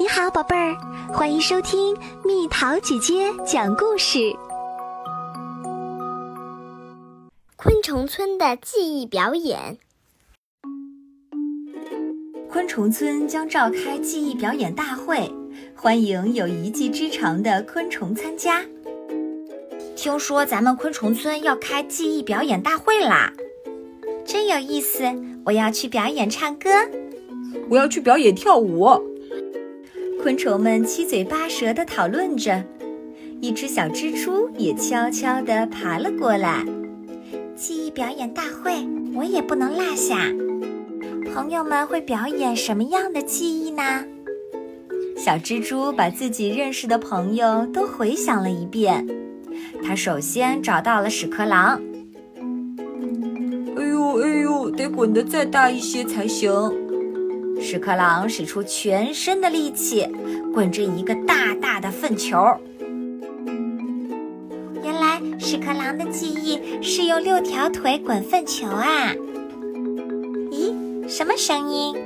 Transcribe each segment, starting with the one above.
你好，宝贝儿，欢迎收听蜜桃姐姐讲故事。昆虫村的记忆表演。昆虫村将召开记忆表演大会，欢迎有一技之长的昆虫参加。听说咱们昆虫村要开记忆表演大会啦，真有意思！我要去表演唱歌，我要去表演跳舞。昆虫们七嘴八舌地讨论着，一只小蜘蛛也悄悄地爬了过来。记忆表演大会，我也不能落下。朋友们会表演什么样的记忆呢？小蜘蛛把自己认识的朋友都回想了一遍。他首先找到了屎壳郎。哎呦哎呦，得滚得再大一些才行。屎壳郎使出全身的力气，滚着一个大大的粪球。原来屎壳郎的记忆是用六条腿滚粪球啊！咦，什么声音？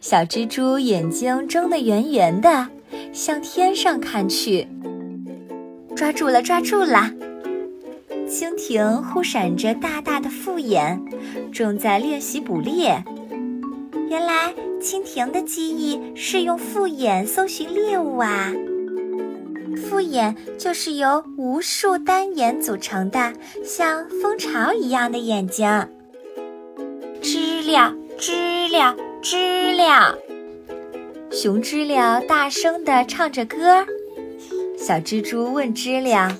小蜘蛛眼睛睁得圆圆的，向天上看去。抓住了，抓住了！蜻蜓忽闪着大大的复眼，正在练习捕猎。原来蜻蜓的记忆是用复眼搜寻猎物啊！复眼就是由无数单眼组成的，像蜂巢一样的眼睛。知了，知了，知了，熊知了大声地唱着歌。小蜘蛛问知了：“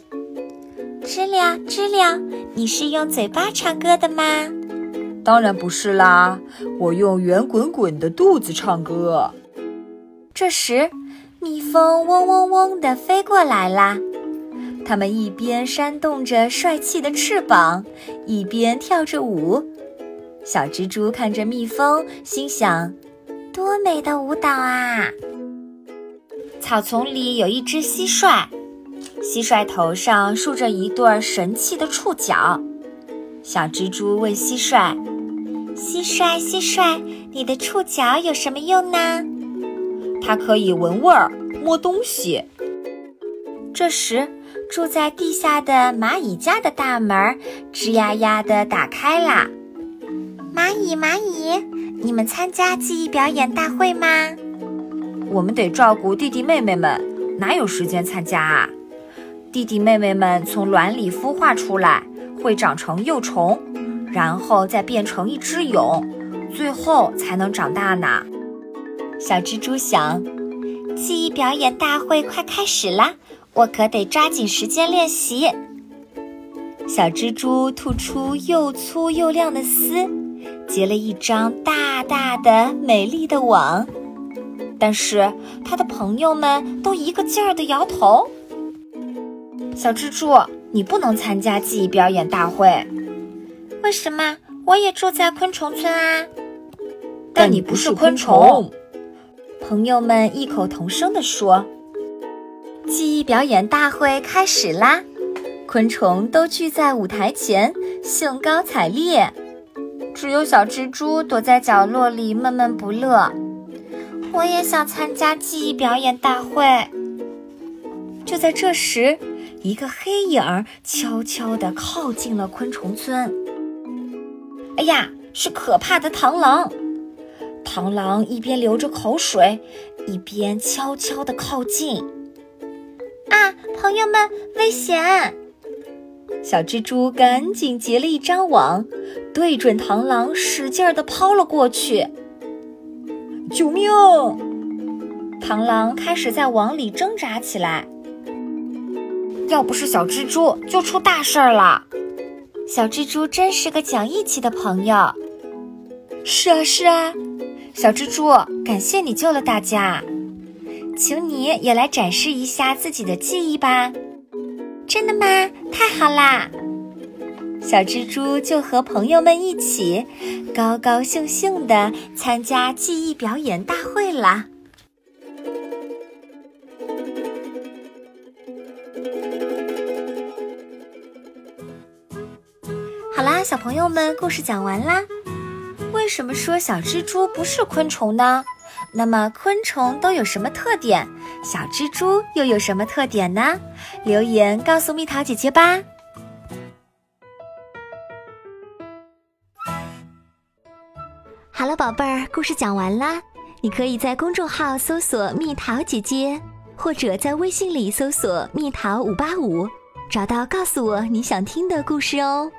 知了，知了，你是用嘴巴唱歌的吗？”当然不是啦，我用圆滚滚的肚子唱歌。这时，蜜蜂嗡嗡嗡地飞过来啦。它们一边扇动着帅气的翅膀，一边跳着舞。小蜘蛛看着蜜蜂，心想：多美的舞蹈啊！草丛里有一只蟋蟀，蟋蟀头上竖着一对神气的触角。小蜘蛛问蟋蟀：“蟋蟀，蟋蟀，你的触角有什么用呢？”“它可以闻味儿，摸东西。”这时，住在地下的蚂蚁家的大门吱呀呀地打开啦。“蚂蚁，蚂蚁，你们参加记忆表演大会吗？”“我们得照顾弟弟妹妹们，哪有时间参加啊？”“弟弟妹妹们从卵里孵化出来。”会长成幼虫，然后再变成一只蛹，最后才能长大呢。小蜘蛛想，记忆表演大会快开始啦，我可得抓紧时间练习。小蜘蛛吐出又粗又亮的丝，结了一张大大的美丽的网。但是它的朋友们都一个劲儿地摇头。小蜘蛛。你不能参加记忆表演大会，为什么？我也住在昆虫村啊。但你不是昆虫。朋友们异口同声地说：“记忆表演大会开始啦！”昆虫都聚在舞台前，兴高采烈。只有小蜘蛛躲在角落里闷闷不乐。我也想参加记忆表演大会。就在这时。一个黑影儿悄悄地靠近了昆虫村。哎呀，是可怕的螳螂！螳螂一边流着口水，一边悄悄地靠近。啊，朋友们，危险！小蜘蛛赶紧结了一张网，对准螳螂使劲儿地抛了过去。救命！螳螂开始在网里挣扎起来。要不是小蜘蛛，就出大事儿了。小蜘蛛真是个讲义气的朋友。是啊，是啊，小蜘蛛，感谢你救了大家，请你也来展示一下自己的记忆吧。真的吗？太好啦！小蜘蛛就和朋友们一起，高高兴兴地参加记忆表演大会啦。小朋友们，故事讲完啦。为什么说小蜘蛛不是昆虫呢？那么昆虫都有什么特点？小蜘蛛又有什么特点呢？留言告诉蜜桃姐姐吧。好了，宝贝儿，故事讲完啦。你可以在公众号搜索“蜜桃姐姐”，或者在微信里搜索“蜜桃五八五”，找到告诉我你想听的故事哦。